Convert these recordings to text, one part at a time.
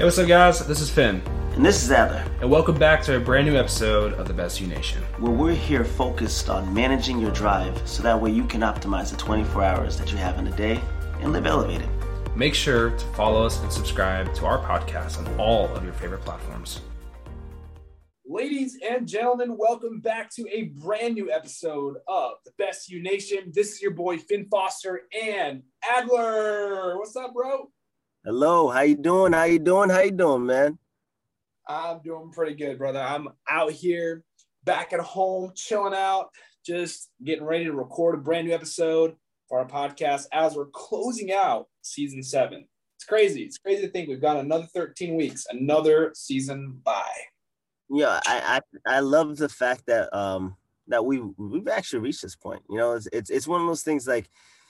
Hey, what's up, guys? This is Finn, And this is Adler, and welcome back to a brand new episode of the Best You Nation. where we're here focused on managing your drive so that way you can optimize the 24 hours that you have in a day and live elevated. Make sure to follow us and subscribe to our podcast on all of your favorite platforms. Ladies and gentlemen, welcome back to a brand new episode of the Best You Nation. This is your boy Finn Foster and Adler. What's up, bro? Hello, how you doing? How you doing? How you doing, man? I'm doing pretty good, brother. I'm out here back at home, chilling out, just getting ready to record a brand new episode for our podcast as we're closing out season seven. It's crazy. It's crazy to think we've got another 13 weeks, another season by. Yeah, I I, I love the fact that um that we we've actually reached this point. You know, it's it's it's one of those things like,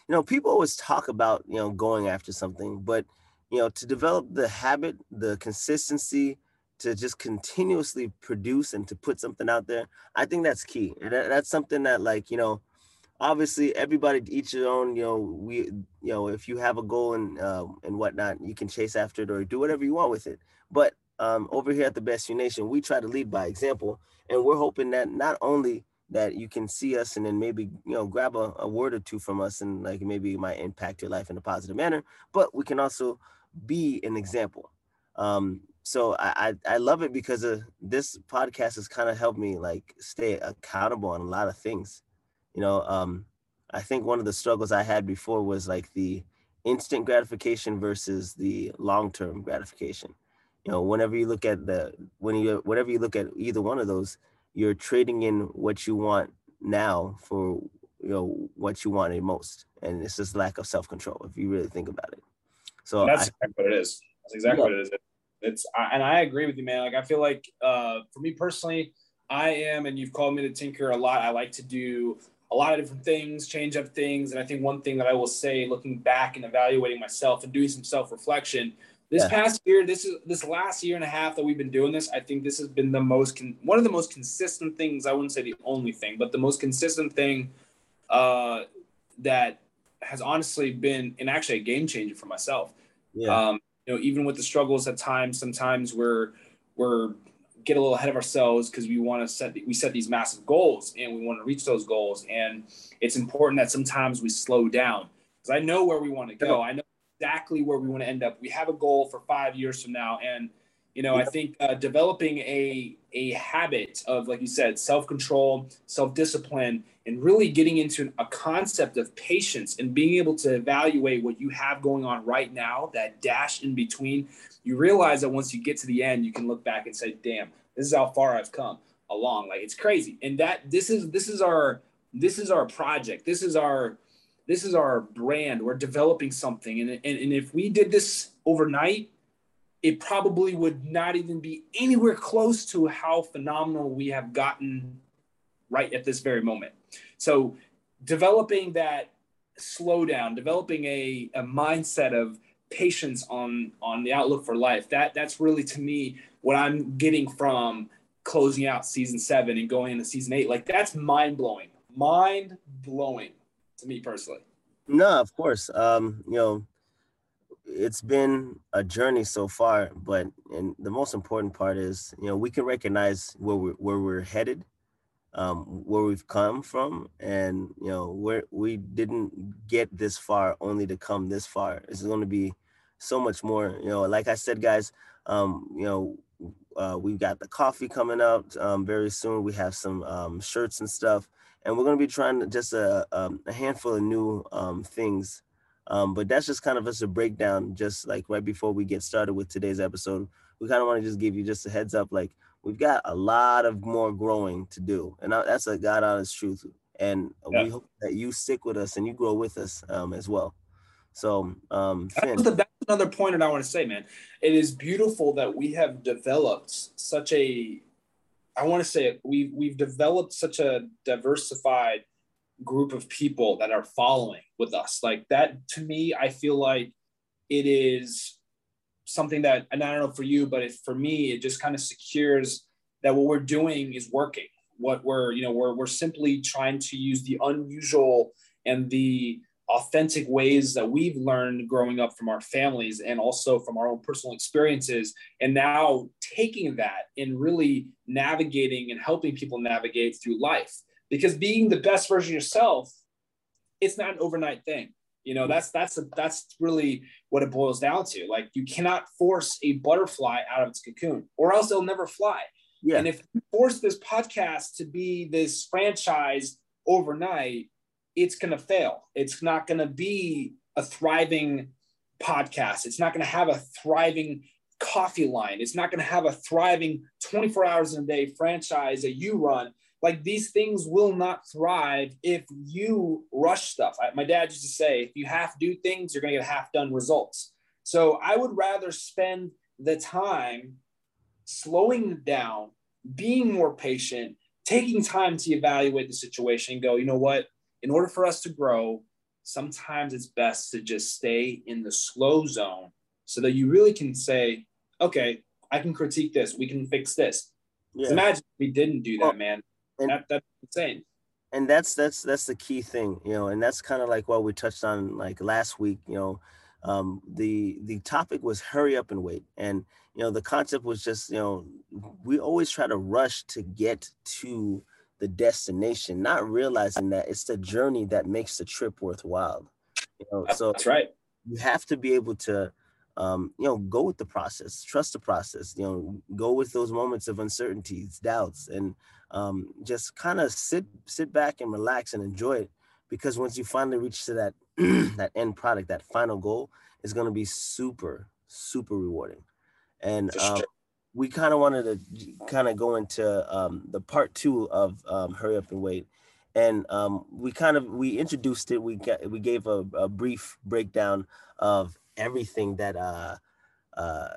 you know, people always talk about, you know, going after something, but you know, to develop the habit, the consistency, to just continuously produce and to put something out there, I think that's key. And that, that's something that like, you know, obviously everybody each their own, you know, we you know, if you have a goal and um and whatnot, you can chase after it or do whatever you want with it. But um, over here at the Best You Nation, we try to lead by example, and we're hoping that not only that you can see us and then maybe you know grab a, a word or two from us and like maybe it might impact your life in a positive manner, but we can also be an example. Um, so I, I I love it because of this podcast has kind of helped me like stay accountable on a lot of things. You know, um, I think one of the struggles I had before was like the instant gratification versus the long-term gratification you know whenever you look at the when you whenever you look at either one of those you're trading in what you want now for you know what you wanted most and it's just lack of self-control if you really think about it so That's I, exactly what it is. That's exactly Yeah. what it is. It's I, and I agree with you, man. Like I feel like uh, for me personally, I am, and you've called me to tinker a lot. I like to do a lot of different things, change up things, and I think one thing that I will say, looking back and evaluating myself and doing some self reflection, this Yeah. past year, this is this last year and a half that we've been doing this. I think this has been the most con- one of the most consistent things. I wouldn't say the only thing, but the most consistent thing uh, that has honestly been and actually a game changer for myself. Yeah. Um, you know even with the struggles at times sometimes we're we're get a little ahead of ourselves because we want to set we set these massive goals and we want to reach those goals. And it's important that sometimes we slow down because i know where we want to go i know exactly where we want to end up. We have a goal for five years from now. And you know i think uh, developing a a habit of like you said self-control self-discipline and really getting into a concept of patience and being able to evaluate what you have going on right now, that dash in between, you realize that once you get to the end, you can look back and say, damn, this is how far I've come along. Like it's crazy. And that this is this is our this is our project. This is our this is our brand. We're developing something. And, and, and if we did this overnight, it probably would not even be anywhere close to how phenomenal we have gotten right at this very moment. So developing that slowdown, developing a, a mindset of patience on on the outlook for life. That that's really to me what I'm getting from closing out season seven and going into season eight. Like that's mind blowing, mind blowing to me personally. no of course um you know it's been a journey so far but and the most important part is you know we can recognize where we're where we're headed um where we've come from and you know where we didn't get this far only to come this far. It's going to be so much more you know like i said guys um you know uh, we've got the coffee coming up um, very soon. We have some um, shirts and stuff and we're going to be trying just a, um, a handful of new um, things. Um, but that's just kind of just a breakdown just like right before we get started with today's episode. We kind of want to just give you just a heads up like we've got a lot of more growing to do and that's a god honest truth and Yeah. we hope that you stick with us and you grow with us um, as well so um That's, the, that's another point that I want to say, man. It is beautiful that we have developed such a, I want to say it, we've, we've developed such a diversified group of people that are following with us. Like that, to me, I feel like it is something that, and I don't know for you, but it, for me, it just kind of secures that what we're doing is working. What we're, you know, we're, we're simply trying to use the unusual and the authentic ways that we've learned growing up from our families and also from our own personal experiences and now taking that and really navigating and helping people navigate through life because being the best version of yourself it's not an overnight thing you know that's that's a, that's really what it boils down to like you cannot force a butterfly out of its cocoon or else it'll never fly yeah. and if you force this podcast to be this franchise overnight it's going to fail. It's not going to be a thriving podcast. It's not going to have a thriving coffee line. It's not going to have a thriving 24 hours in a day franchise that you run. Like these things will not thrive if you rush stuff. I, my dad used to say, if you half do things, you're going to get half done results. So I would rather spend the time slowing down, being more patient, taking time to evaluate the situation and go, you know what? in order for us to grow, sometimes it's best to just stay in the slow zone so that you really can say, okay, I can critique this, we can fix this. Yeah. Imagine we didn't do that, man. And, that, that's insane. And that's that's that's the key thing, you know, and that's kind of like what we touched on like last week, you know. Um, the the topic was hurry up and wait. And you know, the concept was just, you know, we always try to rush to get to the destination, not realizing that it's the journey that makes the trip worthwhile. You know, so that's right. You have to be able to, um, you know, go with the process, trust the process. You know, go with those moments of uncertainties, doubts, and um, just kind of sit sit back and relax and enjoy it. Because once you finally reach to that that end product, that final goal is going to be super super rewarding. And um, we kind of wanted to kind of go into um, the part two of um, hurry up and wait and um, we kind of we introduced it we got we gave a, a brief breakdown of everything that uh, uh,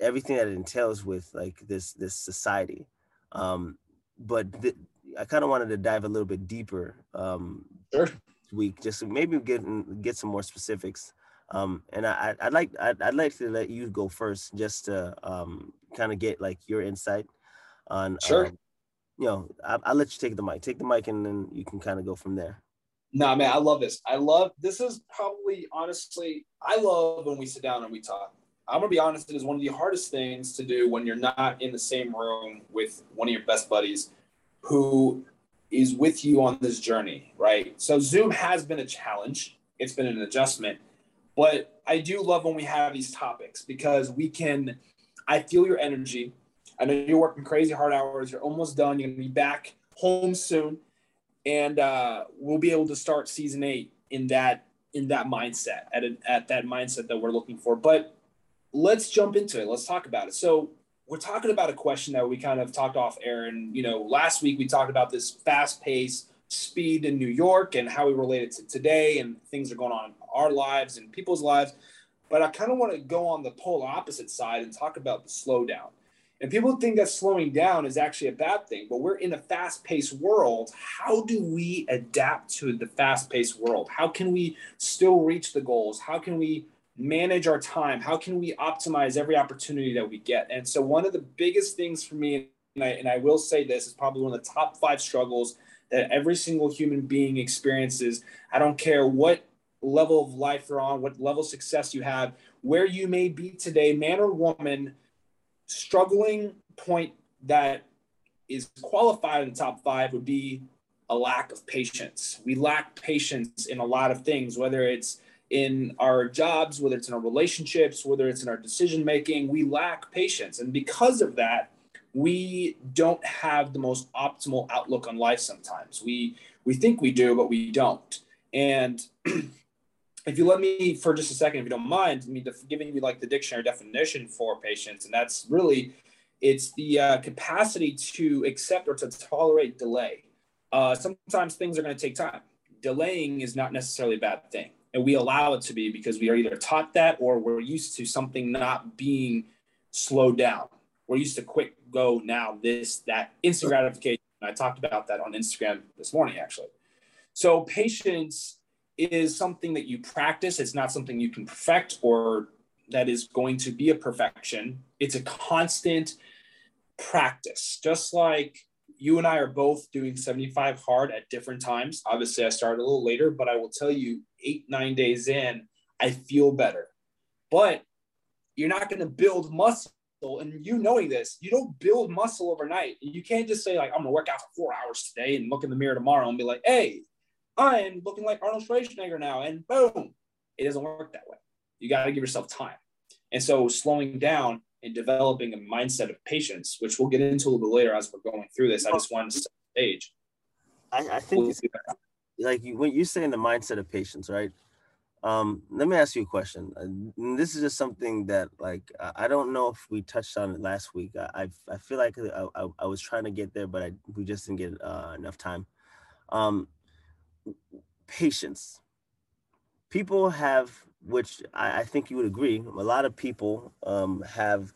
everything that it entails with like this this society um, but th- i kind of wanted to dive a little bit deeper um, sure. week just maybe get get some more specifics um, and I, I'd like I'd, I'd like to let you go first, just to um, kind of get like your insight on. Sure. Um, you know, I, I'll let you take the mic. Take the mic, and then you can kind of go from there. No, man, I love this. I love this. Is probably honestly, I love when we sit down and we talk. I'm gonna be honest. It is one of the hardest things to do when you're not in the same room with one of your best buddies, who is with you on this journey, right? So Zoom has been a challenge. It's been an adjustment but I do love when we have these topics because we can, I feel your energy. I know you're working crazy hard hours. You're almost done. You're to be back home soon. And uh, we'll be able to start season eight in that in that mindset at, at that mindset that we're looking for. But let's jump into it. Let's talk about it. So we're talking about a question that we kind of talked off air. And, you know, last week we talked about this fast pace speed in New York and how we relate it to today and things are going on in our lives and people's lives. But I kind of want to go on the polar opposite side and talk about the slowdown. And people think that slowing down is actually a bad thing, but we're in a fast paced world. How do we adapt to the fast paced world? How can we still reach the goals? How can we manage our time? How can we optimize every opportunity that we get? And so, one of the biggest things for me, and I, and I will say this, is probably one of the top five struggles that every single human being experiences. I don't care what level of life you're on, what level of success you have, where you may be today, man or woman, struggling point that is qualified in the top five would be a lack of patience. We lack patience in a lot of things, whether it's in our jobs, whether it's in our relationships, whether it's in our decision making, we lack patience. And because of that, we don't have the most optimal outlook on life sometimes. We we think we do, but we don't. And if you let me for just a second, if you don't mind, me giving you like the dictionary definition for patience, and that's really it's the uh, capacity to accept or to tolerate delay. Uh, sometimes things are going to take time. Delaying is not necessarily a bad thing, and we allow it to be because we are either taught that or we're used to something not being slowed down. We're used to quick go now, this, that, instant gratification. I talked about that on Instagram this morning, actually. So patience is something that you practice. It's not something you can perfect or that is going to be a perfection. It's a constant practice. Just like you and I are both doing 75 hard at different times. Obviously, I started a little later, but I will tell you, eight, nine days in, I feel better. But you're not going to build muscle. And you knowing this, you don't build muscle overnight. You can't just say, like, I'm going to work out for four hours today and look in the mirror tomorrow and be like, hey, I'm looking like Arnold Schwarzenegger now. And boom, it doesn't work that way. You got to give yourself time. And so slowing down and developing a mindset of patience, which we'll get into a little bit later as we're going through this. I just wanted to set the stage. I, I think like you, when you say in the mindset of patience, right? Um, let me ask you a question. Uh, this is just something that like I don't know if we touched on it last week. I I, I feel like I, I, I, was trying to get there, but I, we just didn't get uh, enough time. Um, patience. People have which I, I, think you would agree, a lot of people um, have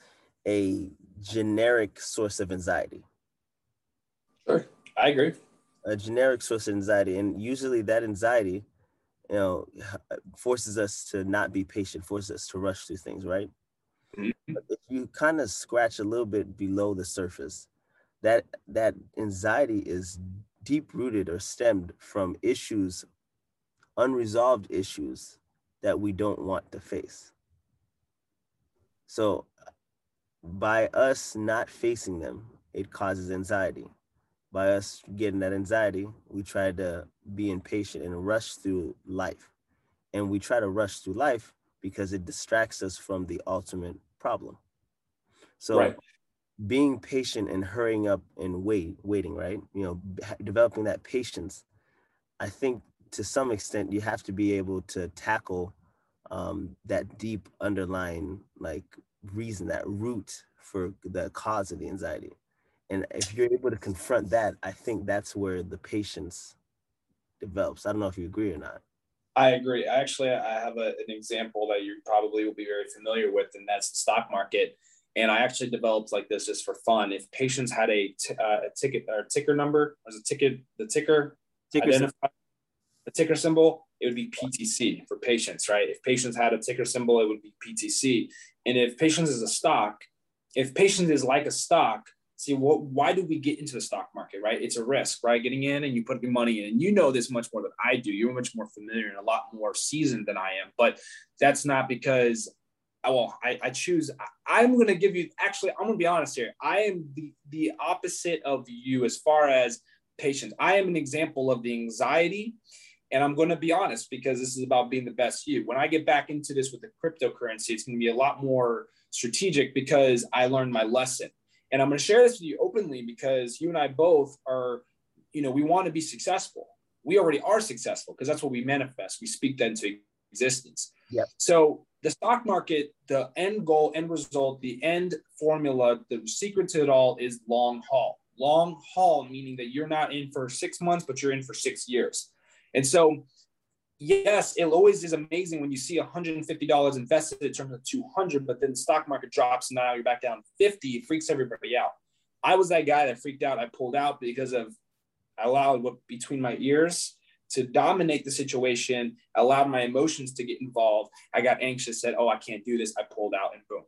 a generic source of anxiety. Sure, I agree. A generic source of anxiety, and usually that anxiety, you know, forces us to not be patient, forces us to rush through things, right? Mm-hmm. But if you kind of scratch a little bit below the surface, that that anxiety is deep rooted or stemmed from issues, unresolved issues that we don't want to face. So by us not facing them, it causes anxiety. By us getting that anxiety, we try to be impatient and rush through life. And we try to rush through life because it distracts us from the ultimate problem. So right. Being patient and hurrying up and wait, waiting, right? You know, developing that patience. I think to some extent you have to be able to tackle um, that deep underlying like reason that root for the cause of the anxiety. And if you're able to confront that i think that's where the patience develops. I don't know if you agree or not. I agree. Actually i have a, an example that you probably will be very familiar with and that's the stock market and I actually developed like this just for fun. If patience had a, t- uh, a ticket or ticker number, was a ticket the ticker, ticker the ticker symbol, it would be PTC for patience, right? If patience had a ticker symbol, it would be PTC. And if patience is a stock, if patience is like a stock, see what why do we get into the stock market, right? It's a risk, right? Getting in and you put your money in. And you know this much more than I do. You're much more familiar and a lot more seasoned than I am. But that's not because well, I, I choose. I'm going to give you. Actually, I'm going to be honest here. I am the the opposite of you as far as patience. I am an example of the anxiety. And I'm going to be honest because this is about being the best you. When I get back into this with the cryptocurrency, it's going to be a lot more strategic because I learned my lesson. And I'm going to share this with you openly because you and I both are, you know, we want to be successful. We already are successful because that's what we manifest. We speak that into existence. Yep. So the stock market, the end goal, end result, the end formula, the secret to it all is long haul long haul, meaning that you're not in for six months, but you're in for six years. And so, yes, it always is amazing when you see $150 invested, it turns to 200, but then the stock market drops and now you're back down 50. It freaks everybody out. I was that guy that freaked out. I pulled out because of I allowed what between my ears to dominate the situation, allowed my emotions to get involved. I got anxious, said, Oh, I can't do this. I pulled out and boom.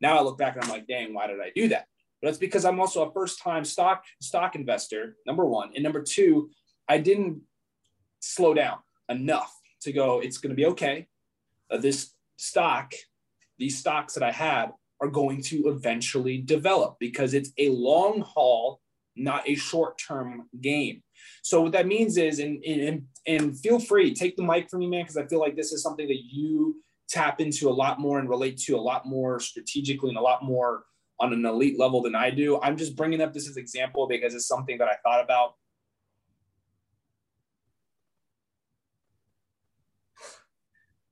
Now I look back and I'm like, dang, why did I do that? But it's because I'm also a first time stock stock investor, number one. And number two, I didn't slow down enough to go, it's going to be okay. Uh, this stock, these stocks that I had are going to eventually develop because it's a long haul, not a short term game. So what that means is, and, and, and feel free, take the mic from me, man, because I feel like this is something that you tap into a lot more and relate to a lot more strategically and a lot more on an elite level than I do. I'm just bringing up this as example because it's something that I thought about.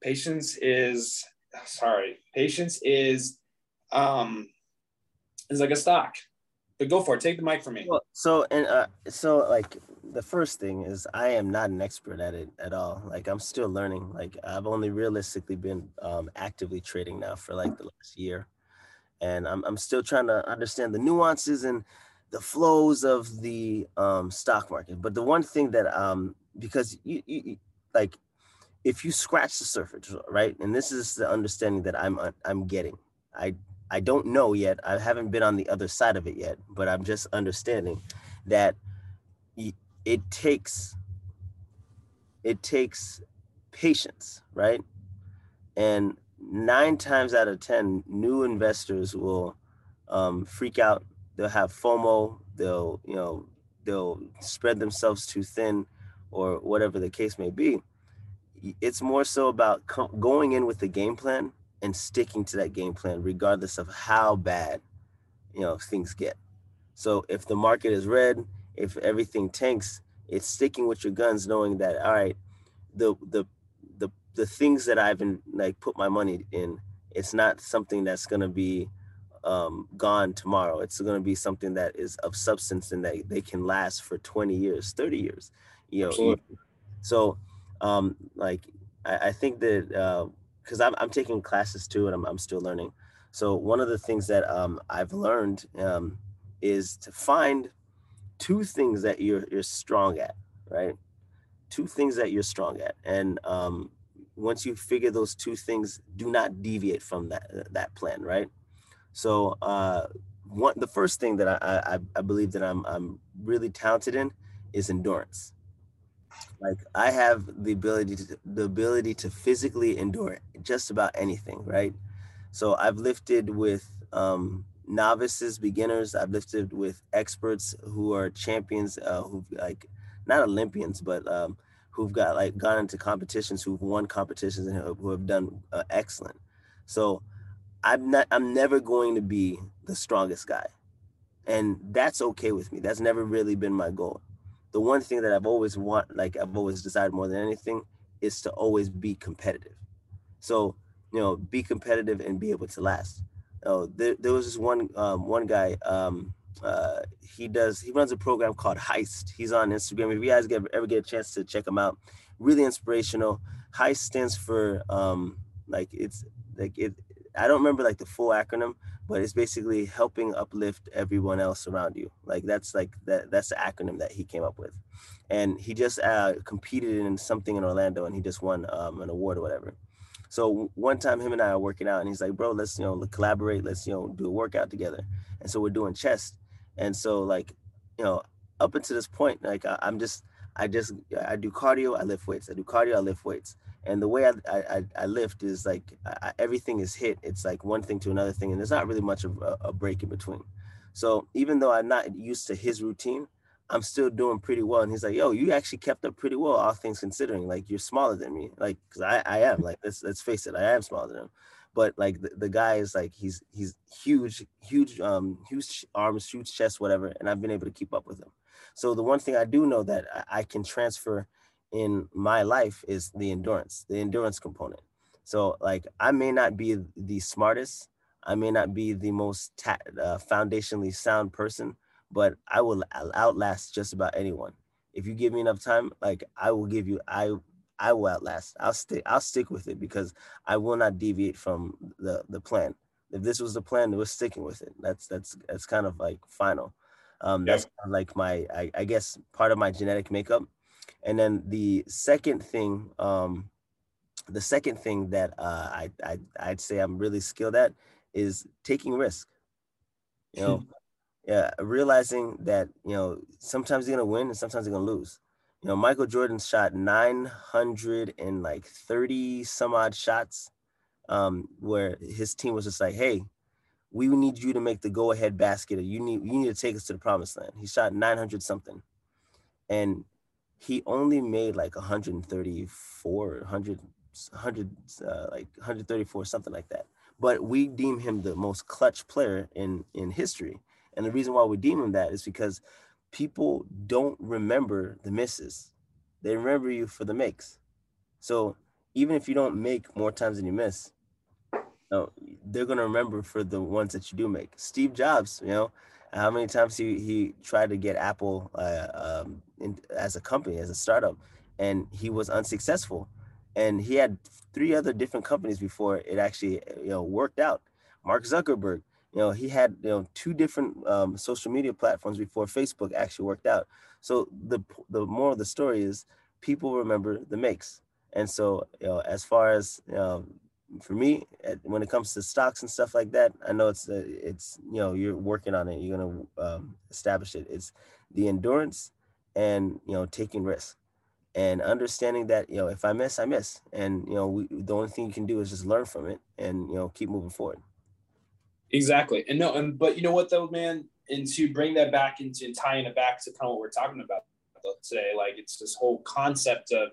Patience is sorry. Patience is um is like a stock. Go for it. Take the mic from me. Well, so and uh, so like the first thing is I am not an expert at it at all. Like I'm still learning. Like I've only realistically been um, actively trading now for like the last year and I'm, I'm still trying to understand the nuances and the flows of the um, stock market. But the one thing that um, because you, you like if you scratch the surface, right, and this is the understanding that I'm I'm getting. I I don't know yet. I haven't been on the other side of it yet, but I'm just understanding that it takes it takes patience, right? And nine times out of ten, new investors will um, freak out. They'll have FOMO. They'll you know they'll spread themselves too thin, or whatever the case may be. It's more so about going in with the game plan and sticking to that game plan, regardless of how bad you know things get. So if the market is red, if everything tanks, it's sticking with your guns, knowing that all right, the the the the things that I've been like put my money in, it's not something that's gonna be um, gone tomorrow. It's gonna be something that is of substance and that they can last for 20 years, 30 years. You know, Absolutely. so um, like I, I think that because I'm I'm taking classes too and I'm I'm still learning. So one of the things that um, I've learned um, is to find two things that you're you're strong at, right? Two things that you're strong at, and um, once you figure those two things, do not deviate from that that plan, right? So uh, one the first thing that I, I I believe that I'm I'm really talented in is endurance. Like I have the ability to the ability to physically endure just about anything, right? So I've lifted with um, novices, beginners. I've lifted with experts who are champions, uh, who've like not Olympians, but um, who've got like gone into competitions, who've won competitions, and who have done uh, excellent. So I'm not. I'm never going to be the strongest guy, and that's okay with me. That's never really been my goal. The one thing that I've always want, like I've always desired more than anything, is to always be competitive. So you know, be competitive and be able to last oh, there, there was this one um, one guy. Um, uh, he does he runs a program called Heist. He's on Instagram. If you guys get, ever get a chance to check him out, really inspirational. Heist stands for um, like it's like it. I don't remember like the full acronym, but it's basically helping uplift everyone else around you. Like that's like that that's the acronym that he came up with, and he just uh, competed in something in Orlando and he just won um, an award or whatever. So one time him and I are working out and he's like, bro, let's, you know, collaborate. Let's, you know, do a workout together. And so we're doing chest. And so like, you know, up until this point, like I, am just, I just, I do cardio, I lift weights. I do cardio, I lift weights. And the way I, I, I lift is like I, everything is HIIT. It's like one thing to another thing. And there's not really much of a, a break in between. So even though I'm not used to his routine, I'm still doing pretty well. And he's like, yo, you actually kept up pretty well, all things considering. Like you're smaller than me. Like, cause I, I am like, let's, let's face it. I am smaller than him. But like the, the guy is like, he's, he's huge, huge, um, huge arms, huge chest, whatever. And I've been able to keep up with him. So the one thing I do know that I, I can transfer in my life is the endurance, the endurance component. So like, I may not be the smartest. I may not be the most ta- uh, foundationally sound person, but I will outlast just about anyone. If you give me enough time, like I will give you, I I will outlast. I'll stick. I'll stick with it because I will not deviate from the the plan. If this was the plan, we're sticking with it. That's that's that's kind of like final. Um, yep. That's kind of like my I, I guess part of my genetic makeup. And then the second thing, um, the second thing that uh, I, I I'd say I'm really skilled at is taking risk. You know, yeah, realizing that you know sometimes you're gonna win and sometimes you're gonna lose. You know, Michael Jordan shot 900 and like 30 some odd shots, um, where his team was just like, "Hey, we need you to make the go-ahead basket. Or you need you need to take us to the promised land." He shot 900 something, and he only made like 134, 100, 100 uh, like 134, something like that. But we deem him the most clutch player in in history and the reason why we deem him that is because people don't remember the misses. They remember you for the makes. So even if you don't make more times than you miss, know, they're gonna remember for the ones that you do make. Steve Jobs, you know, how many times he he tried to get Apple uh, um, in, as a company, as a startup, and he was unsuccessful. And he had three other different companies before it actually you know worked out. Mark Zuckerberg, you know he had you know two different um, social media platforms before facebook actually worked out so the the more of the story is people remember the makes and so you know as far as you know, for me, when it comes to stocks and stuff like that, I know it's uh, it's you know you're working on it. You're gonna um, establish it. It's the endurance and you know taking risks and understanding that you know if I miss, I miss, and you know we, the only thing you can do is just learn from it and you know keep moving forward. Exactly, and no, and but you know what though, man, and to bring that back into tying it back to kind of what we're talking about today, like it's this whole concept of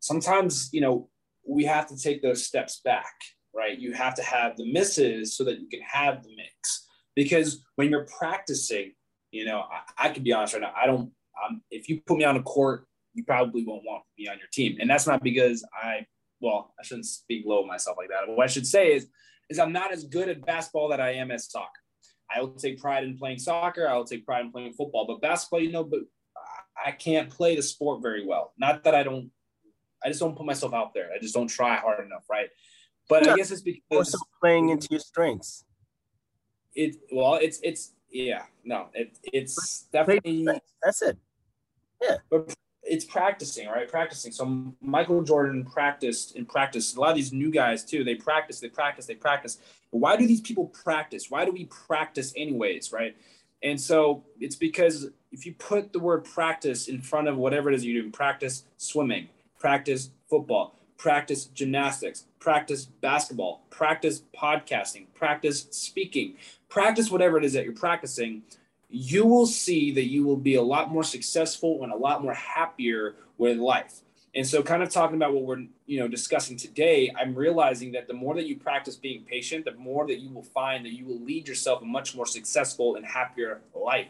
sometimes you know we have to take those steps back, right? You have to have the misses so that you can have the mix. Because when you're practicing, you know, I, I can be honest right now, I don't, um, if you put me on a court, you probably won't want me on your team. And that's not because I, well, I shouldn't speak low of myself like that. What I should say is, is I'm not as good at basketball that I am at soccer. I will take pride in playing soccer. I will take pride in playing football, but basketball, you know, but I can't play the sport very well. Not that I don't I just don't put myself out there. I just don't try hard enough, right? But yeah. I guess it's because also playing into your strengths. It well, it's it's yeah, no, it it's definitely that's it. Yeah, but it's practicing, right? Practicing. So Michael Jordan practiced and practiced. A lot of these new guys too. They practice, they practice, they practice. But why do these people practice? Why do we practice anyways, right? And so it's because if you put the word practice in front of whatever it is you do, practice swimming, practice football, practice gymnastics, practice basketball, practice podcasting, practice speaking, practice whatever it is that you're practicing, you will see that you will be a lot more successful and a lot more happier with life. And so kind of talking about what we're, you know, discussing today, I'm realizing that the more that you practice being patient, the more that you will find that you will lead yourself a much more successful and happier life.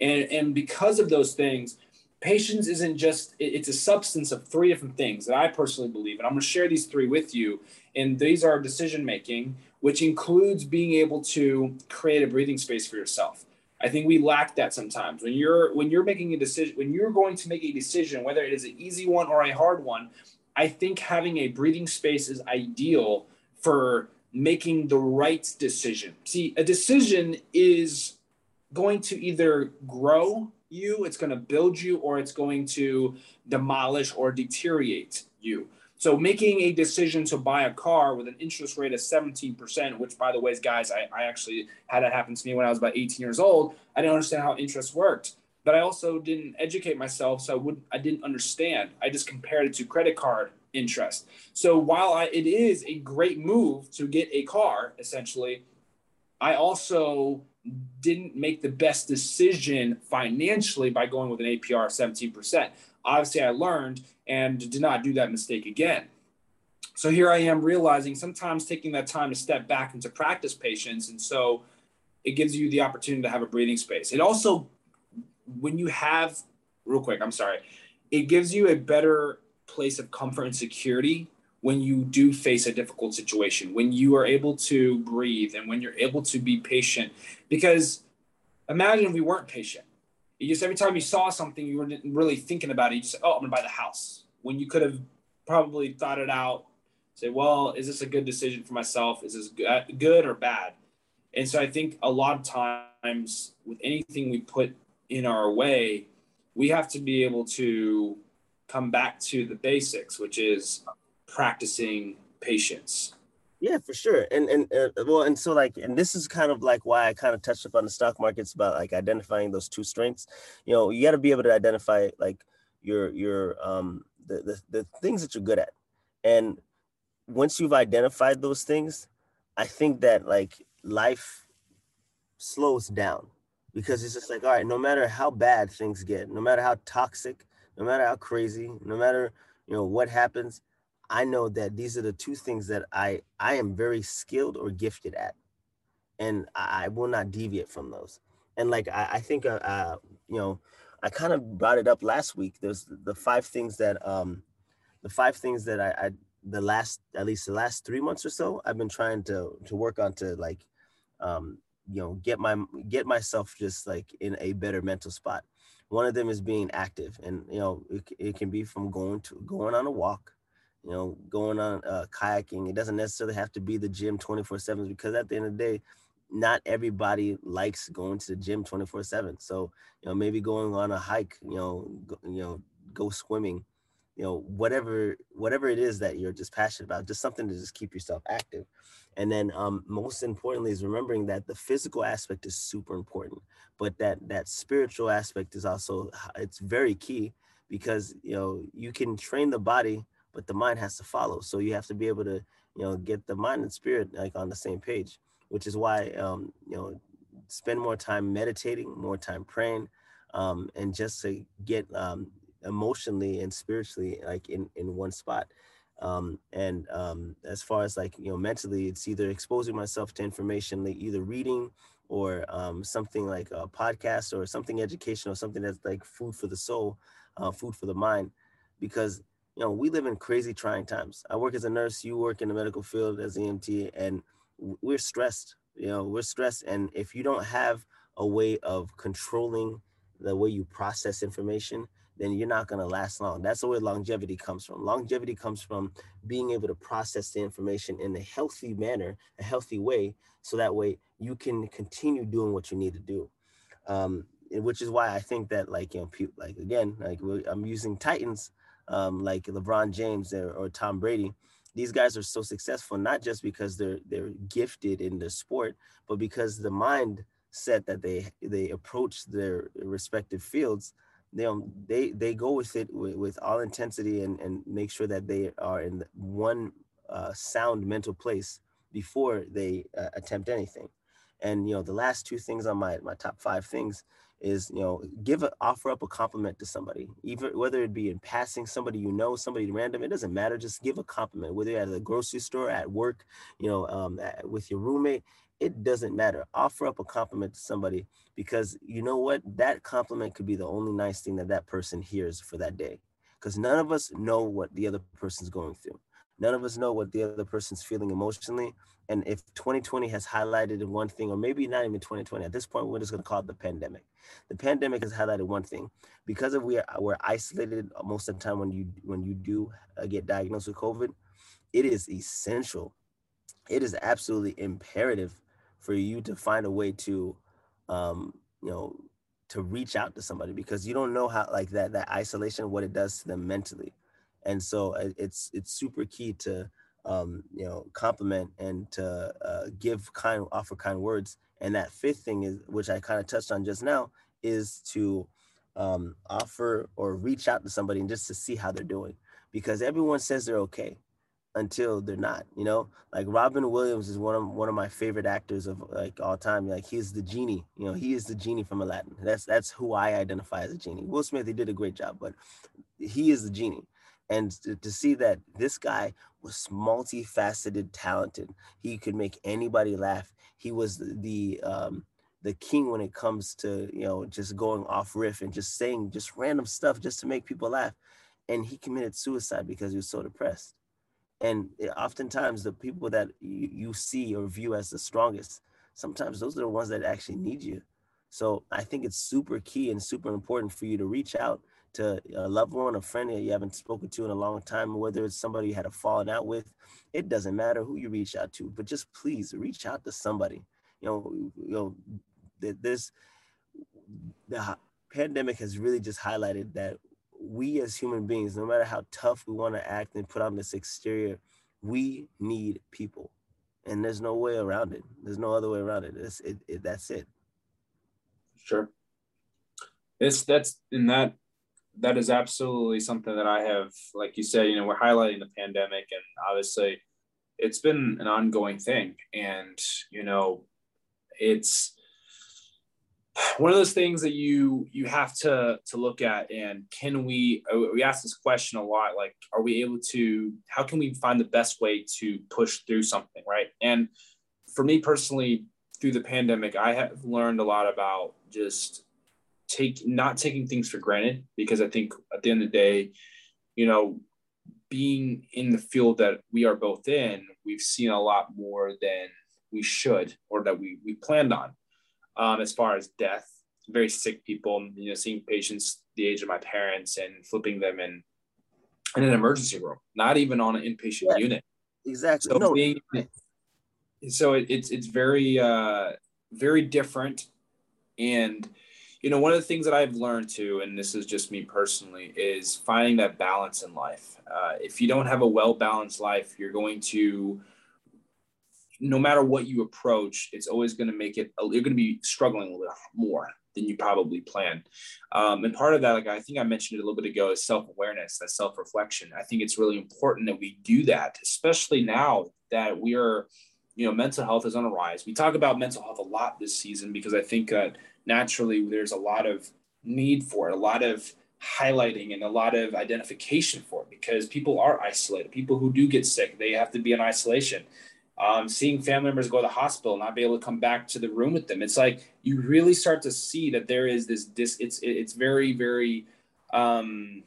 And and because of those things, patience isn't just it's a substance of three different things that i personally believe and i'm going to share these three with you and these are decision making which includes being able to create a breathing space for yourself. I think we lack that sometimes. When you're when you're making a decision when you're going to make a decision whether it is an easy one or a hard one i think having a breathing space is ideal for making the right decision. See a decision is going to either grow you, it's going to build you, or it's going to demolish or deteriorate you. So making a decision to buy a car with an interest rate of 17%, which by the way, guys, I, I actually had that happen to me when I was about 18 years old. I didn't understand how interest worked, but I also didn't educate myself. So I wouldn't I didn't understand. I just compared it to credit card interest. So while I, it is a great move to get a car, essentially, I also didn't make the best decision financially by going with an APR of 17%. Obviously, I learned and did not do that mistake again. So here I am realizing sometimes taking that time to step back into practice patience. And so it gives you the opportunity to have a breathing space. It also, when you have, real quick, I'm sorry, it gives you a better place of comfort and security when you do face a difficult situation, when you are able to breathe and when you're able to be patient. Because imagine if we weren't patient. You just every time you saw something, you weren't really thinking about it. You just "Oh, I'm gonna buy the house." When you could have probably thought it out, say, "Well, is this a good decision for myself? Is this good or bad?" And so I think a lot of times with anything we put in our way, we have to be able to come back to the basics, which is practicing patience. Yeah, for sure. And and uh, well, and so like, and this is kind of like why I kind of touched upon the stock markets about like identifying those two strengths. You know, you got to be able to identify like your your um the, the the things that you're good at, and once you've identified those things, I think that like life slows down because it's just like all right, no matter how bad things get, no matter how toxic, no matter how crazy, no matter you know what happens, I know that these are the two things that I I am very skilled or gifted at, and I, will not deviate from those. And like I, I think uh, uh, you know, I kind of brought it up last week. There's the five things that um, the five things that I, I the last at least the last three months or so I've been trying to to work on to like um, you know get my get myself just like in a better mental spot. One of them is being active, and you know it, it can be from going to going on a walk you know, going on uh, kayaking. It doesn't necessarily have to be the gym 24 7 because at the end of the day, not everybody likes going to the gym 24 7. So, you know, maybe going on a hike, you know, go, you know, go swimming, you know whatever whatever it is that you're just passionate about just something to just keep yourself active and then um, most importantly is remembering that the physical aspect is super important but that that spiritual aspect is also it's very key because you know you can train the body but the mind has to follow. So you have to be able to you know get the mind and spirit like on the same page which is why um, you know spend more time meditating more time praying um, and just to get um, emotionally and spiritually like in in one spot. Um, and um, as far as like you know mentally it's either exposing myself to information like either reading or um, something like a podcast or something educational something that's like food for the soul uh, food for the mind because you know we live in crazy trying times i work as a nurse you work in the medical field as emt and we're stressed you know we're stressed and if you don't have a way of controlling the way you process information then you're not going to last long. That's where longevity comes from. Longevity comes from being able to process the information in a healthy manner, a healthy way, so that way you can continue doing what you need to do. Um, which is why I think that, like, you know, like again, like I'm using Titans, um, like LeBron James or, or Tom Brady. These guys are so successful not just because they're they're gifted in the sport, but because the mindset that they they approach their respective fields they um, they they go with it with, with all intensity and and make sure that they are in one uh, sound mental place before they uh, attempt anything and you know the last two things on my my top five things is you know give offer up a compliment to somebody even whether it be in passing somebody you know somebody random it doesn't matter just give a compliment whether you're at the grocery store at work you know um, at, with your roommate it doesn't matter. Offer up a compliment to somebody because you know what? That compliment could be the only nice thing that that person hears for that day. Because none of us know what the other person's going through. None of us know what the other person's feeling emotionally. And if 2020 has highlighted one thing, or maybe not even 2020, at this point, we're just going to call it the pandemic. The pandemic has highlighted one thing because of we are, we're isolated most of the time when you when you do uh, get diagnosed with COVID. It is essential. It is absolutely imperative for you to find a way to um, you know to reach out to somebody because you don't know how like that that isolation what it does to them mentally and so uh, it's it's super key to um, you know compliment and to uh, give kind offer kind words. And that fifth thing is which i kind of touched on just now is to um, offer or reach out to somebody and just to see how they're doing. Because everyone says they're okay until they're not you know? Like robin williams is one of one of my favorite actors of like all time. Like he's the genie you know? He is the genie from aladdin. That's that's who i identify as a genie. Will smith he did a great job but he is the genie. And to, to see that this guy was multifaceted talented. He could make anybody laugh. He was the, um the king when it comes to you know just going off riff and just saying just random stuff just to make people laugh. And he committed suicide because he was so depressed. And eh, oftentimes, the people that you, you see or view as the strongest, sometimes those are the ones that actually need you. So I think it's super key and super important for you to reach out to a loved one, a friend that you haven't spoken to in a long time, whether it's somebody you had a falling out with. It doesn't matter who you reach out to, but just please reach out to somebody. You know, you know, this the pandemic has really just highlighted that we as human beings, no matter how tough we want to act and put on this exterior, we need people. And there's no way around it. There's no other way around it. It's, it, it that's it. Sure. It's that's in that that is absolutely something that I have, like you said, you know, we're highlighting the pandemic and obviously it's been an ongoing thing. And, you know, it's one of those things that you you have to to look at and can we we ask this question a lot like are we able to how can we find the best way to push through something right and for me personally through the pandemic i have learned a lot about just take not taking things for granted because i think at the end of the day you know being in the field that we are both in we've seen a lot more than we should or that we we planned on um, as far as death. Very sick people, you know, seeing patients the age of my parents and flipping them in in an emergency room, not even on an inpatient yeah, unit. Exactly. So no. being, so it, it's it's very uh, very different, and you know, one of the things that I've learned too, and this is just me personally, is finding that balance in life. Uh, if you don't have a well balanced life, you're going to, no matter what you approach, it's always going to make it, you're going to be struggling a little more than you probably planned. Um, and part of that, like I think I mentioned it a little bit ago, is self awareness, that self reflection. I think it's really important that we do that, especially now that we are, you know, mental health is on a rise. We talk about mental health a lot this season because I think that naturally there's a lot of need for it, a lot of highlighting and a lot of identification for it because people are isolated. People who do get sick, they have to be in isolation um, seeing family members go to the hospital, not be able to come back to the room with them. It's like you really start to see that there is this. This it's it's very very. Um,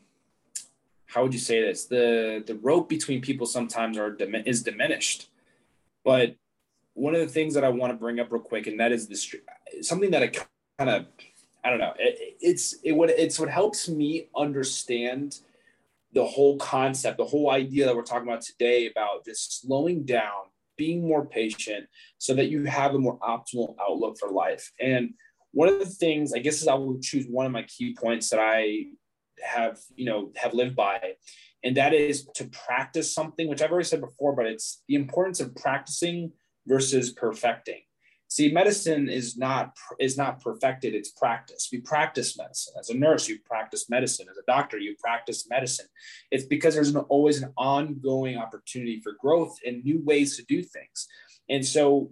how would you say this? The the rope between people sometimes are is diminished, but one of the things that I want to bring up real quick, and that is this something that I kind of I don't know. It, it's it what it's what helps me understand the whole concept, the whole idea that we're talking about today about just slowing down being more patient so that you have a more optimal outlook for life. And one of the things, I guess, is I will choose one of my key points that I have, you know, have lived by, and that is to practice something, which I've already said before, but it's the importance of practicing versus perfecting. See, medicine is not is not perfected; it's practice. We practice medicine. As a nurse, you practice medicine. As a doctor, you practice medicine. It's because there's an, always an ongoing opportunity for growth and new ways to do things. And so,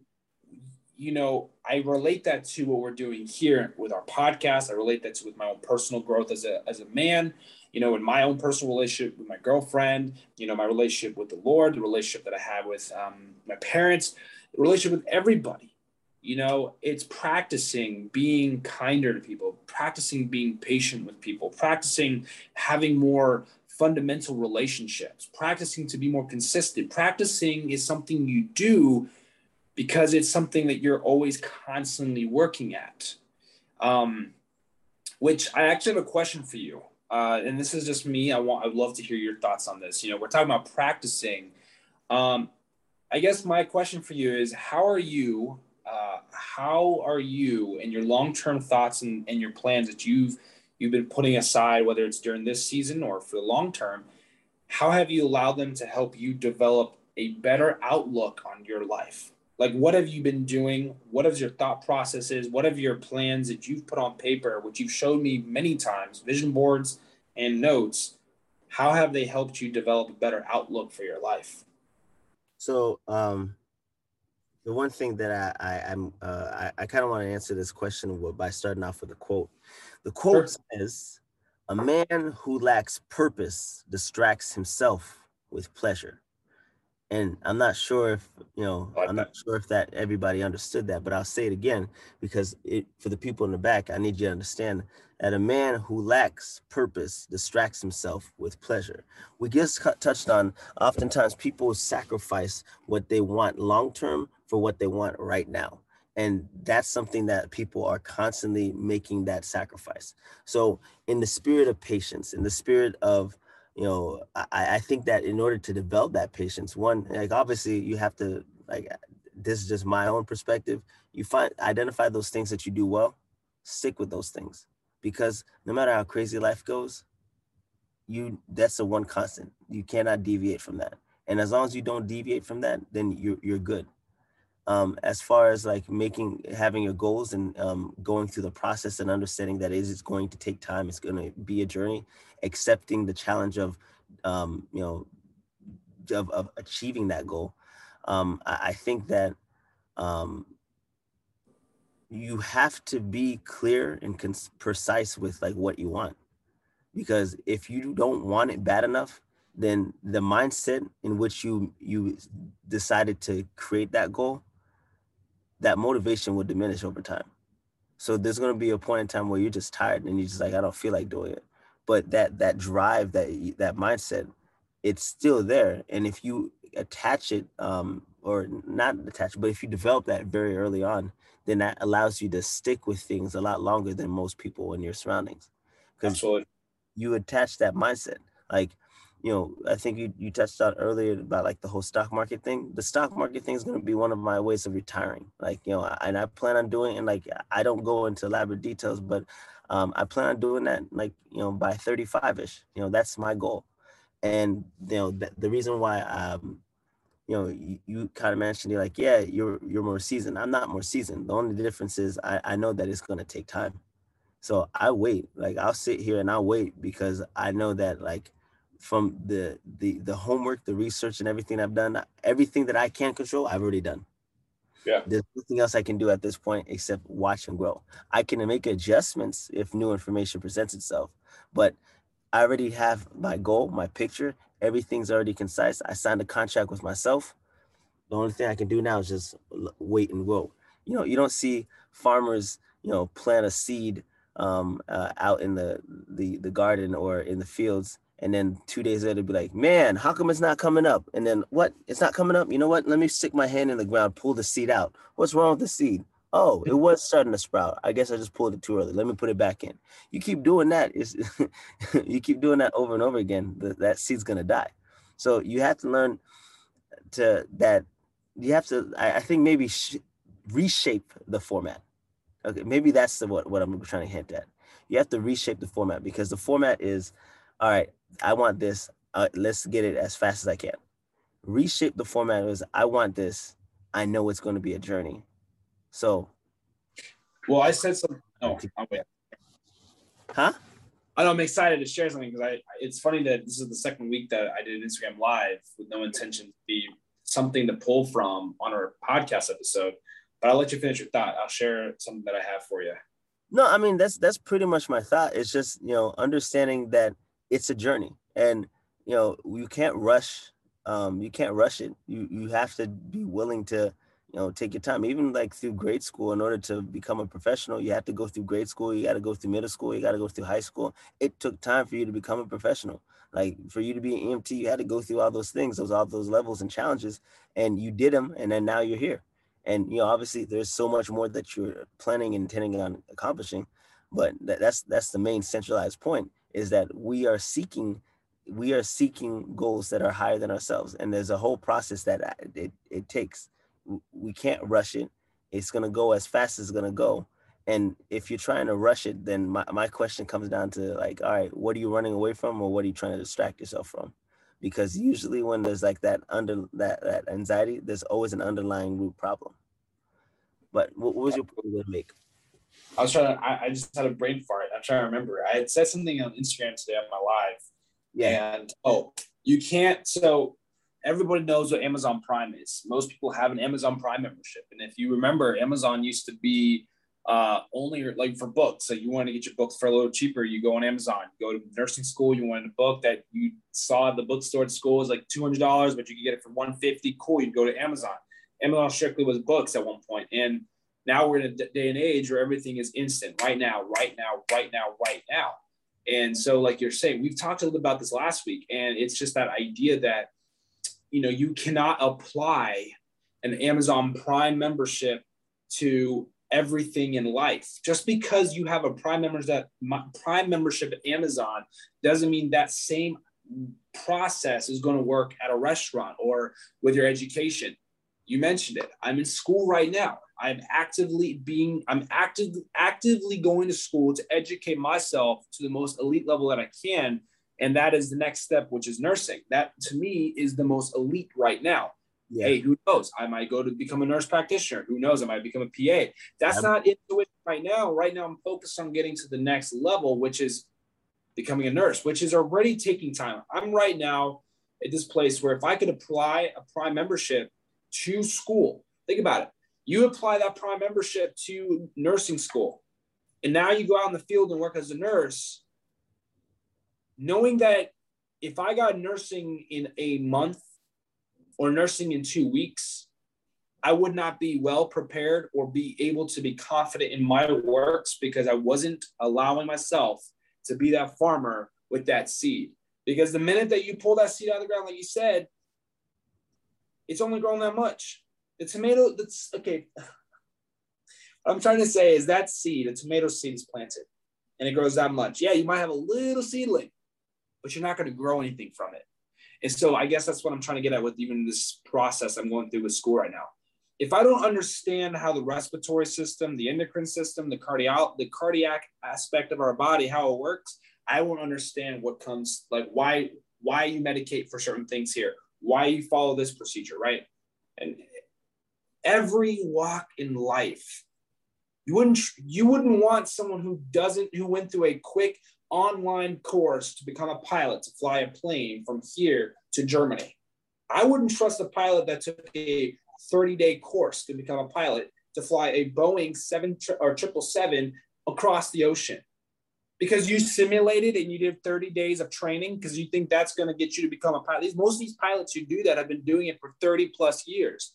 you know, I relate that to what we're doing here with our podcast. I relate that to with my own personal growth as a as a man. You know, in my own personal relationship with my girlfriend. You know, my relationship with the Lord, the relationship that I have with um, my parents, the relationship with everybody you know it's practicing being kinder to people practicing being patient with people practicing having more fundamental relationships practicing to be more consistent. Practicing is something you do because it's something that you're always constantly working at. Um, which i actually have a question for you. Uh, and this is just me. I want i'd love to hear your thoughts on this. You know we're talking about practicing. Um, i guess my question for you is how are you uh, how are you and your long-term thoughts and, and your plans that you've you've been putting aside, whether it's during this season or for the long term, how have you allowed them to help you develop a better outlook on your life? Like, what have you been doing? What your thought processes? What have your plans that you've put on paper, which you've showed me many times, vision boards and notes? How have they helped you develop a better outlook for your life? So, um, the one thing that I, I am uh, I, I kind of want to answer this question by starting off with a quote. The quote sure. says, "A man who lacks purpose distracts himself with pleasure." And I'm not sure if you know, I'm not sure if that everybody understood that, but I'll say it again because it for the people in the back, I need you to understand that a man who lacks purpose distracts himself with pleasure. We just touched on oftentimes people sacrifice what they want long term for what they want right now. And that's something that people are constantly making that sacrifice. So, in the spirit of patience, in the spirit of, you know, I, I think that in order to develop that patience, one, like obviously you have to, like, this is just my own perspective. You find, identify those things that you do well, stick with those things. Because no matter how crazy life goes, you, that's the one constant. You cannot deviate from that. And as long as you don't deviate from that, then you're, you're good um, as far as like making having your goals and um, going through the process and understanding that is it's going to take time it's going to be a journey accepting the challenge of um, you know of, of achieving that goal um, I, I, think that um, you have to be clear and cons- precise with like what you want. Because if you don't want it bad enough then the mindset in which you you decided to create that goal that motivation will diminish over time. So there's going to be a point in time where you're just tired and you're just like, I don't feel like doing it. But that that drive, that that mindset, it's still there. And if you attach it, um, or not attach, but if you develop that very early on, then that allows you to stick with things a lot longer than most people in your surroundings. Because you attach that mindset. Like you know, I think you, you touched on earlier about like the whole stock market thing. The stock market thing is going to be one of my ways of retiring. Like, you know, and I plan on doing, and like, I don't go into elaborate details, but um, I plan on doing that like, you know, by 35 ish, you know, that's my goal. And, you know, the, the reason why, um, you know, you, you kind of mentioned you're like, yeah, you're, you're more seasoned. I'm not more seasoned. The only difference is I, I know that it's going to take time. So I wait, like I'll sit here and I'll wait because I know that like, from the the the homework, the research, and everything I've done, everything that I can control, I've already done. Yeah. There's nothing else I can do at this point except watch and grow. I can make adjustments if new information presents itself, but I already have my goal, my picture. Everything's already concise. I signed a contract with myself. The only thing I can do now is just wait and grow. You know, you don't see farmers, you know, plant a seed um, uh, out in the, the the garden or in the fields and then two days later be like, man, how come it's not coming up? And then what? It's not coming up. You know what? Let me stick my hand in the ground, pull the seed out. What's wrong with the seed? Oh, it was starting to sprout. I guess I just pulled it too early. Let me put it back in. You keep doing that. Is you keep doing that over and over again. The, that seed's gonna die. So you have to learn to that. You have to. I, I think maybe sh- reshape the format. Okay, maybe that's the what what I'm trying to hint at. You have to reshape the format because the format is, all right. I want this. Uh, let's get it as fast as I can. Reshape the format as I want this. I know it's going to be a journey. So, well, I said something. Oh, I'll wait. Huh? I know I'm excited to share something because I. It's funny that this is the second week that I did an Instagram live with no intention to be something to pull from on our podcast episode. But I'll let you finish your thought. I'll share something that I have for you. No, I mean that's that's pretty much my thought. It's just you know understanding that it's a journey. And you know you can't rush um you can't rush it. You you have to be willing to you know take your time. Even like through grade school in order to become a professional you have to go through grade school you got to go through middle school you got to go through high school. It took time for you to become a professional. Like for you to be an emt you had to go through all those things those all those levels and challenges and you did them and then now you're here. And you know obviously there's so much more that you're planning and intending on accomplishing but that's that's the main centralized point is that we are seeking we are seeking goals that are higher than ourselves. And there's a whole process that it, it takes. We can't rush it. It's going to go as fast as it's going to go. And if you're trying to rush it then my, my question comes down to like all right what are you running away from or what are you trying to distract yourself from? Because usually when there's like that under that, that anxiety there's always an underlying root problem. But what, what was your point to make I was trying to, I, I, just had a brain fart. I'm trying to remember. I had said something on Instagram today on my live. Yeah. And oh, you can't. So everybody knows what Amazon Prime is. Most people have an Amazon Prime membership. And if you remember, Amazon used to be uh, only like for books. So you want to get your books for a little cheaper, you go on Amazon. You go to nursing school, you wanted a book that you saw at the bookstore at school is like $200, but you could get it for 150 Cool. You'd go to Amazon. Amazon strictly was books at one point. And now we're in a day and age where everything is instant right now, right now, right now, right now. And so, like you're saying, we've talked a little about this last week, and it's just that idea that you know you cannot apply an Amazon Prime membership to everything in life. Just because you have a Prime members that Prime membership at Amazon doesn't mean that same process is going to work at a restaurant or with your education. You mentioned it. I'm in school right now. I'm actively being, I'm active, actively going to school to educate myself to the most elite level that I can. And that is the next step, which is nursing. That to me is the most elite right now. Yeah. Hey, who knows? I might go to become a nurse practitioner. Who knows? I might become a PA. That's I'm, not into it right now. Right now, I'm focused on getting to the next level, which is becoming a nurse, which is already taking time. I'm right now at this place where if I could apply a prime membership to school, think about it. You apply that prime membership to nursing school, and now you go out in the field and work as a nurse, knowing that if I got nursing in a month or nursing in two weeks, I would not be well prepared or be able to be confident in my works because I wasn't allowing myself to be that farmer with that seed. Because the minute that you pull that seed out of the ground, like you said, it's only grown that much. The tomato, that's okay. what I'm trying to say is that seed, a tomato seed is planted and it grows that much. Yeah, you might have a little seedling, but you're not going to grow anything from it. And so I guess that's what I'm trying to get at with even this process I'm going through with school right now. If I don't understand how the respiratory system, the endocrine system, the cardiac, the cardiac aspect of our body, how it works, I won't understand what comes like why why you medicate for certain things here, why you follow this procedure, right? And every walk in life, you wouldn't you wouldn't want someone who doesn't who went through a quick online course to become a pilot to fly a plane from here to Germany. I wouldn't trust a pilot that took a 30 day course to become a pilot to fly a Boeing 7 or 777 across the ocean because you simulated and you did 30 days of training because you think that's going to get you to become a pilot. Most of these pilots who do that have been doing it for 30 plus years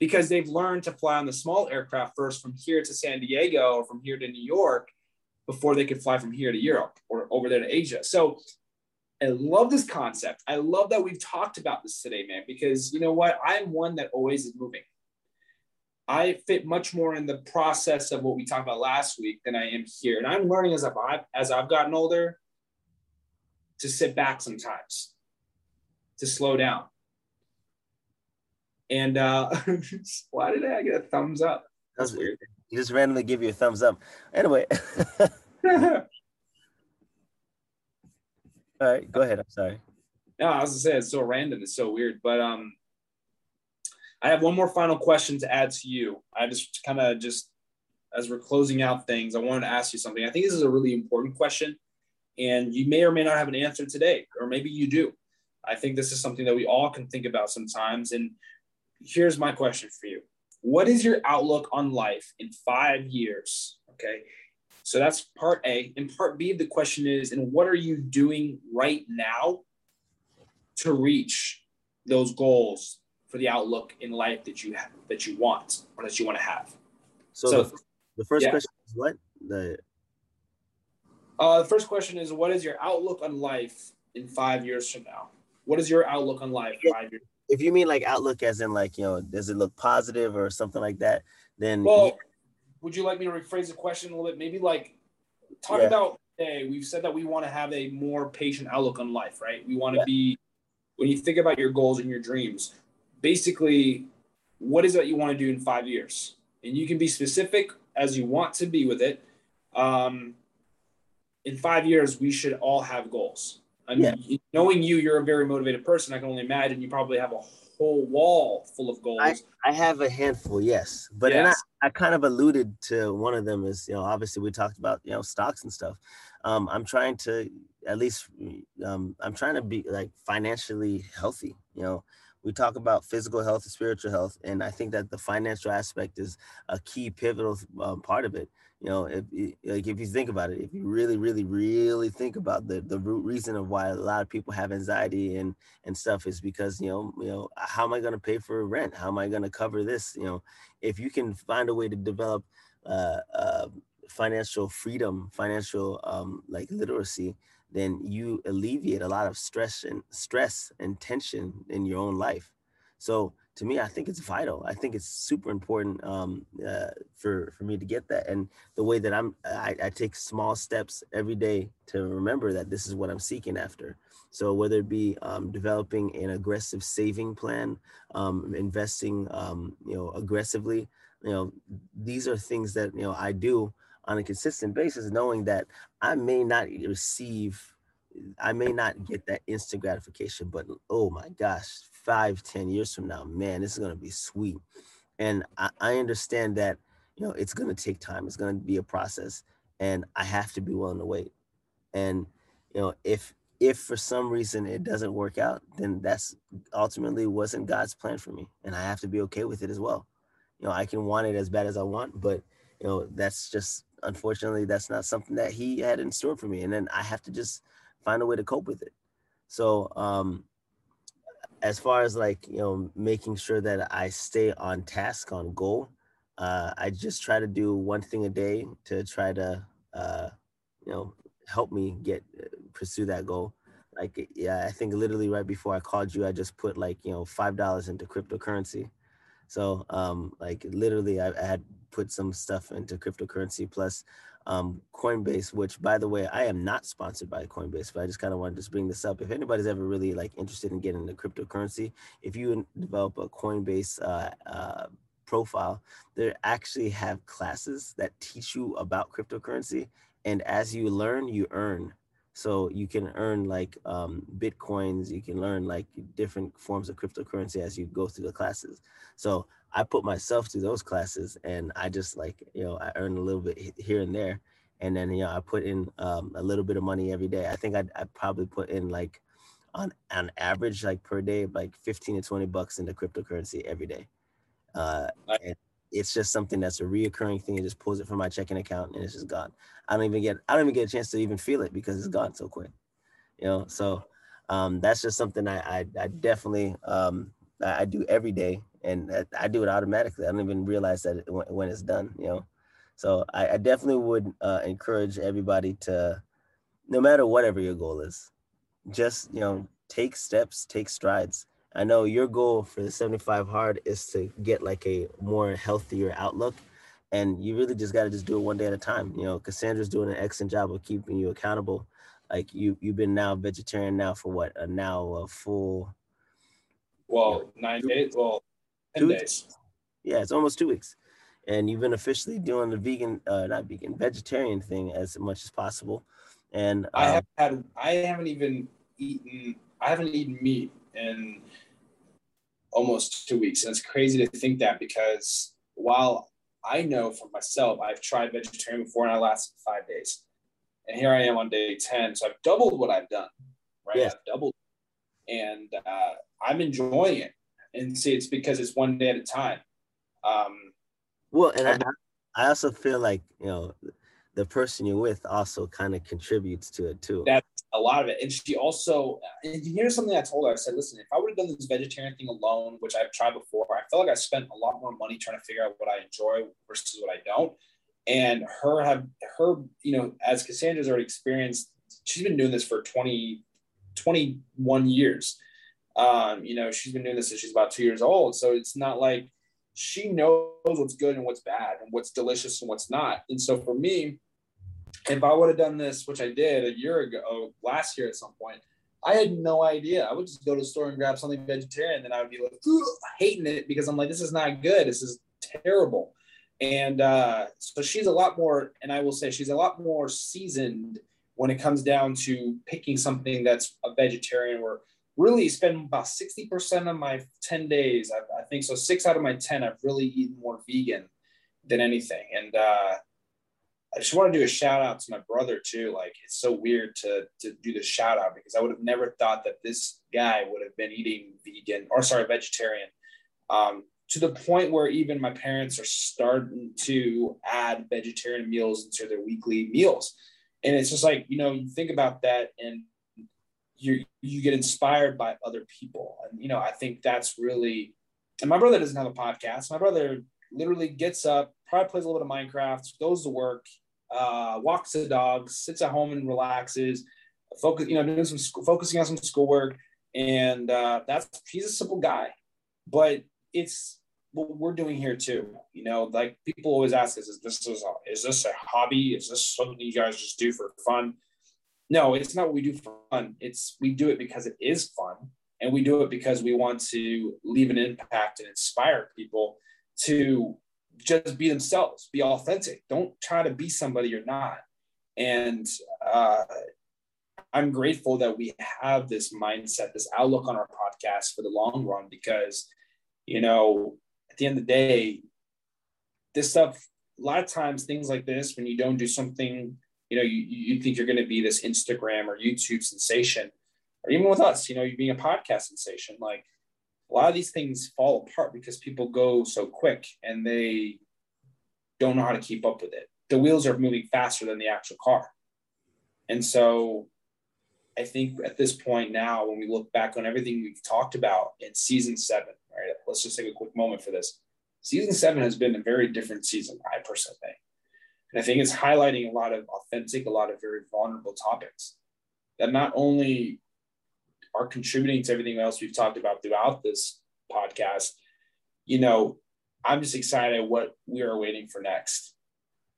because they've learned to fly on the small aircraft first from here to San Diego or from here to New York before they could fly from here to Europe or over there to Asia. So I love this concept. I love that we've talked about this today, man, because you know what? I'm one that always is moving. I fit much more in the process of what we talked about last week than I am here. And I'm learning as I've, as I've gotten older to sit back sometimes, to slow down. And uh, why did I get a thumbs up? That's weird. He just randomly give you a thumbs up. Anyway. All right, go ahead. I'm sorry. No, I was gonna say it's so random. It's so weird. But um, I have one more final question to add to you. I just kind of just as we're closing out things, I wanted to ask you something. I think this is a really important question, and you may or may not have an answer today, or maybe you do. I think this is something that we all can think about sometimes. And here's my question for you what is your outlook on life in five years? Okay. So that's part A. And part B, the question is, and what are you doing right now to reach those goals for the outlook in life that you have, that you want or that you want to have? So, so the, the, first yeah. question is what? The uh, the first question is what is your outlook on life in five years from now? What is your outlook on life five years? If you mean like outlook as in like you know does it look positive or something like that then well yeah. would you like me to rephrase the question a little bit maybe like talk yeah. about hey we've said that we want to have a more patient outlook on life right we want to yeah. be when you think about your goals and your dreams basically what is it you want to do in five years and you can be specific as you want to be with it um, in five years we should all have goals I mean, yeah. Knowing you, you're a very motivated person. I can only imagine you probably have a whole wall full of goals. I, I have a handful, yes. But yes. I, I kind of alluded to one of them is, you know, obviously we talked about, you know, stocks and stuff. Um, I'm trying to at least, um, I'm trying to be like financially healthy, you know. We talk about physical health and spiritual health, and I think that the financial aspect is a key pivotal um, part of it you know if like if you think about it if you really really really think about the the root reason of why a lot of people have anxiety and and stuff is because you know you know how am i going to pay for rent? How am i going to cover this? You know if you can find a way to develop uh, uh, financial freedom financial um, like literacy then you alleviate a lot of stress and stress and tension in your own life. So to me, I think it's vital. I think it's super important um, uh, for for me to get that. And the way that I'm, I, I, take small steps every day to remember that this is what I'm seeking after. So whether it be um, developing an aggressive saving plan, um, investing, um, you know, aggressively, you know, these are things that you know I do on a consistent basis, knowing that I may not receive I may not get that instant gratification, but oh my gosh, five, ten years from now, man, this is gonna be sweet. And I, I understand that, you know, it's gonna take time. It's gonna be a process, and I have to be willing to wait. And you know, if if for some reason it doesn't work out, then that's ultimately wasn't God's plan for me, and I have to be okay with it as well. You know, I can want it as bad as I want, but you know, that's just unfortunately that's not something that He had in store for me, and then I have to just find a way to cope with it. So um, as far as like you know making sure that i stay on task on goal uh, i just try to do one thing a day to try to uh, you know help me get uh, pursue that goal. Like yeah i think literally right before i called you i just put like you know five dollars into cryptocurrency So um, like literally, I, I had put some stuff into cryptocurrency plus um, Coinbase, which by the way, I am not sponsored by Coinbase, but I just kind of wanted to bring this up. If anybody's ever really like interested in getting into cryptocurrency, if you develop a Coinbase uh, uh, profile, they actually have classes that teach you about cryptocurrency. And as you learn, you earn. So you can earn like um, bitcoins. You can learn like different forms of cryptocurrency as you go through the classes. So I put myself through those classes, and I just like you know I earn a little bit here and there, and then you know I put in um, a little bit of money every day. I think I I probably put in like on on average like per day like 15 to 20 bucks into cryptocurrency every day. Uh, and it's just something that's a reoccurring thing. It just pulls it from my checking account and it's just gone. I don't even get I don't even get a chance to even feel it because it's gone so quick. You know, so um, that's just something I I, I definitely um, I, I, do every day, and I, I, do it automatically. I don't even realize that it, when, when, it's done. You know, so I, definitely would uh, encourage everybody to, no matter whatever your goal is, just you know take steps, take strides. I know your goal for the 75 hard is to get like a more healthier outlook. And you really just got to just do it one day at a time. You know, Cassandra's doing an excellent job of keeping you accountable. Like you, you've been now vegetarian now for what? A now a full. Well, you know, nine two, days. Well, ten days. Weeks. Yeah, it's almost two weeks, and you've been officially doing the vegan, uh, not vegan, vegetarian thing as much as possible. And I have um, had, I haven't even eaten, I haven't eaten meat in almost two weeks. And it's crazy to think that because while I know for myself, I've tried vegetarian before and I lasted five days. And here I am on day 10. So I've doubled what I've done, right? Yeah. I've doubled. And uh, I'm enjoying it. And see, it's because it's one day at a time. Um, well, and I, I also feel like, you know, the person you're with also kind of contributes to it too. That's a lot of it. And she also, and here's something I told her. I said, listen, if I would have done this vegetarian thing alone, which I've tried before, I felt like I spent a lot more money trying to figure out what I enjoy versus what I don't. And her have her, you know, as Cassandra's already experienced, she's been doing this for 20, 21 years. Um, you know, she's been doing this since she's about two years old. So it's not like she knows what's good and what's bad and what's delicious and what's not. And so for me, if I would have done this, which I did a year ago, last year at some point, I had no idea. I would just go to the store and grab something vegetarian, then I would be like hating it because I'm like, this is not good. This is terrible. And uh, so she's a lot more, and I will say she's a lot more seasoned when it comes down to picking something that's a vegetarian. or really spend about 60% of my 10 days, I, I, think so, six out of my 10, I've really eaten more vegan than anything. And uh, I just want to do a shout out to my brother too. Like it's so weird to to do the shout out because I would have never thought that this guy would have been eating vegan or sorry vegetarian. Um, to the point where even my parents are starting to add vegetarian meals into their weekly meals. And it's just like, you know, you think about that and you you get inspired by other people. And you know, I think that's really and my brother doesn't have a podcast. My brother literally gets up, probably plays a little bit of Minecraft, goes to work, uh, walks the dogs, sits at home and relaxes, focus, you know, doing some school, focusing on some schoolwork. And uh, that's, he's a simple guy, but it's what we're doing here too. You know, like people always ask us, is this, is, a, is this a hobby? Is this something you guys just do for fun? No, it's not what we do for fun. It's, we do it because it is fun. And we do it because we want to leave an impact and inspire people to just be themselves, be authentic. Don't try to be somebody you're not. And uh, I'm grateful that we have this mindset, this outlook on our podcast for the long run, because, you know, at the end of the day, this stuff, a lot of times, things like this, when you don't do something, you know, you, you think you're going to be this Instagram or YouTube sensation, or even with us, you know, you being a podcast sensation, like a lot of these things fall apart because people go so quick and they don't know how to keep up with it. The wheels are moving faster than the actual car. And so I think at this point now, when we look back on everything we've talked about in season seven, right? Let's just take a quick moment for this. Season seven has been a very different season, I personally think. And I think it's highlighting a lot of authentic, a lot of very vulnerable topics that not only are contributing to everything else we've talked about throughout this podcast, you know, I'm just excited what we are waiting for next.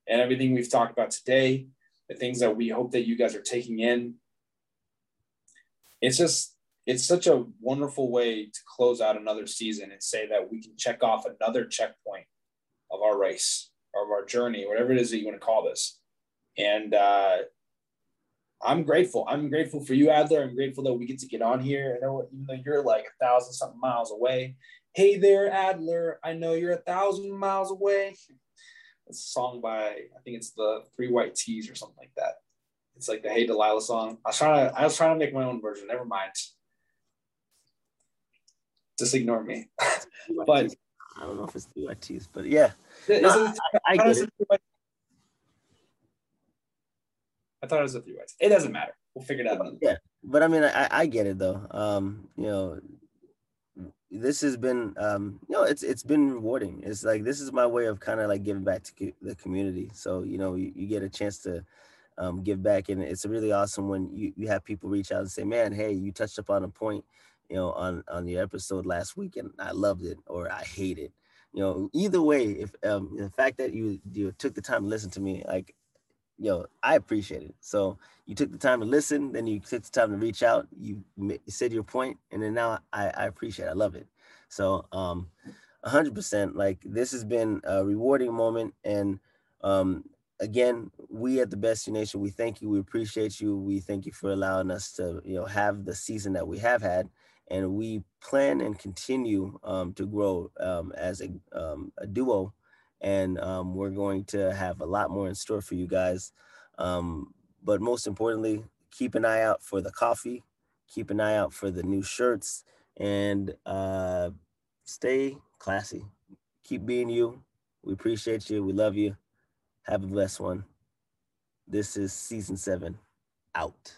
And everything we've talked about today, the things that we hope that you guys are taking in. It's just, it's such a wonderful way to close out another season and say that we can check off another checkpoint of our race or of our journey, whatever it is that you want to call this. And uh, I'm grateful. I'm grateful for you, Adler. I'm grateful that we get to get on here. I know even though you're like a thousand something miles away. Hey there, Adler. I know you're a thousand miles away. It's a song by I think it's the Three White Tees or something like that. It's like the Hey Delilah song. I was trying to I was trying to make my own version. Never mind. Just ignore me. but I don't know if it's Three White Tees, but yeah. No, I, I, I get it. I thought it was a three whites. It doesn't matter. We'll figure it out. Yeah, but I mean, I, I get it though. Um, you know, this has been, um, you know, it's it's been rewarding. It's like this is my way of kind of like giving back to the community. So you know, you, you get a chance to um, give back, and it's really awesome when you you have people reach out and say, "Man, hey, you touched upon a point." You know, on on the episode last week, and I loved it, or I hate it you know either way if um the fact that you you took the time to listen to me like yo, I appreciate it. So you took the time to listen, then you took the time to reach out. You said your point, and then now I, I appreciate. it. I love it. So um, hundred percent. Like this has been a rewarding moment, and um, again, we at the Best Nation, we thank you. We appreciate you. We thank you for allowing us to you know have the season that we have had. And we plan and continue um, to grow um, as a, um, a duo and um, we're going to have a lot more in store for you guys. Um, but most importantly, keep an eye out for the coffee, keep an eye out for the new shirts, and uh, stay classy. Keep being you. We appreciate you. We love you. Have a blessed one. This is season seven out.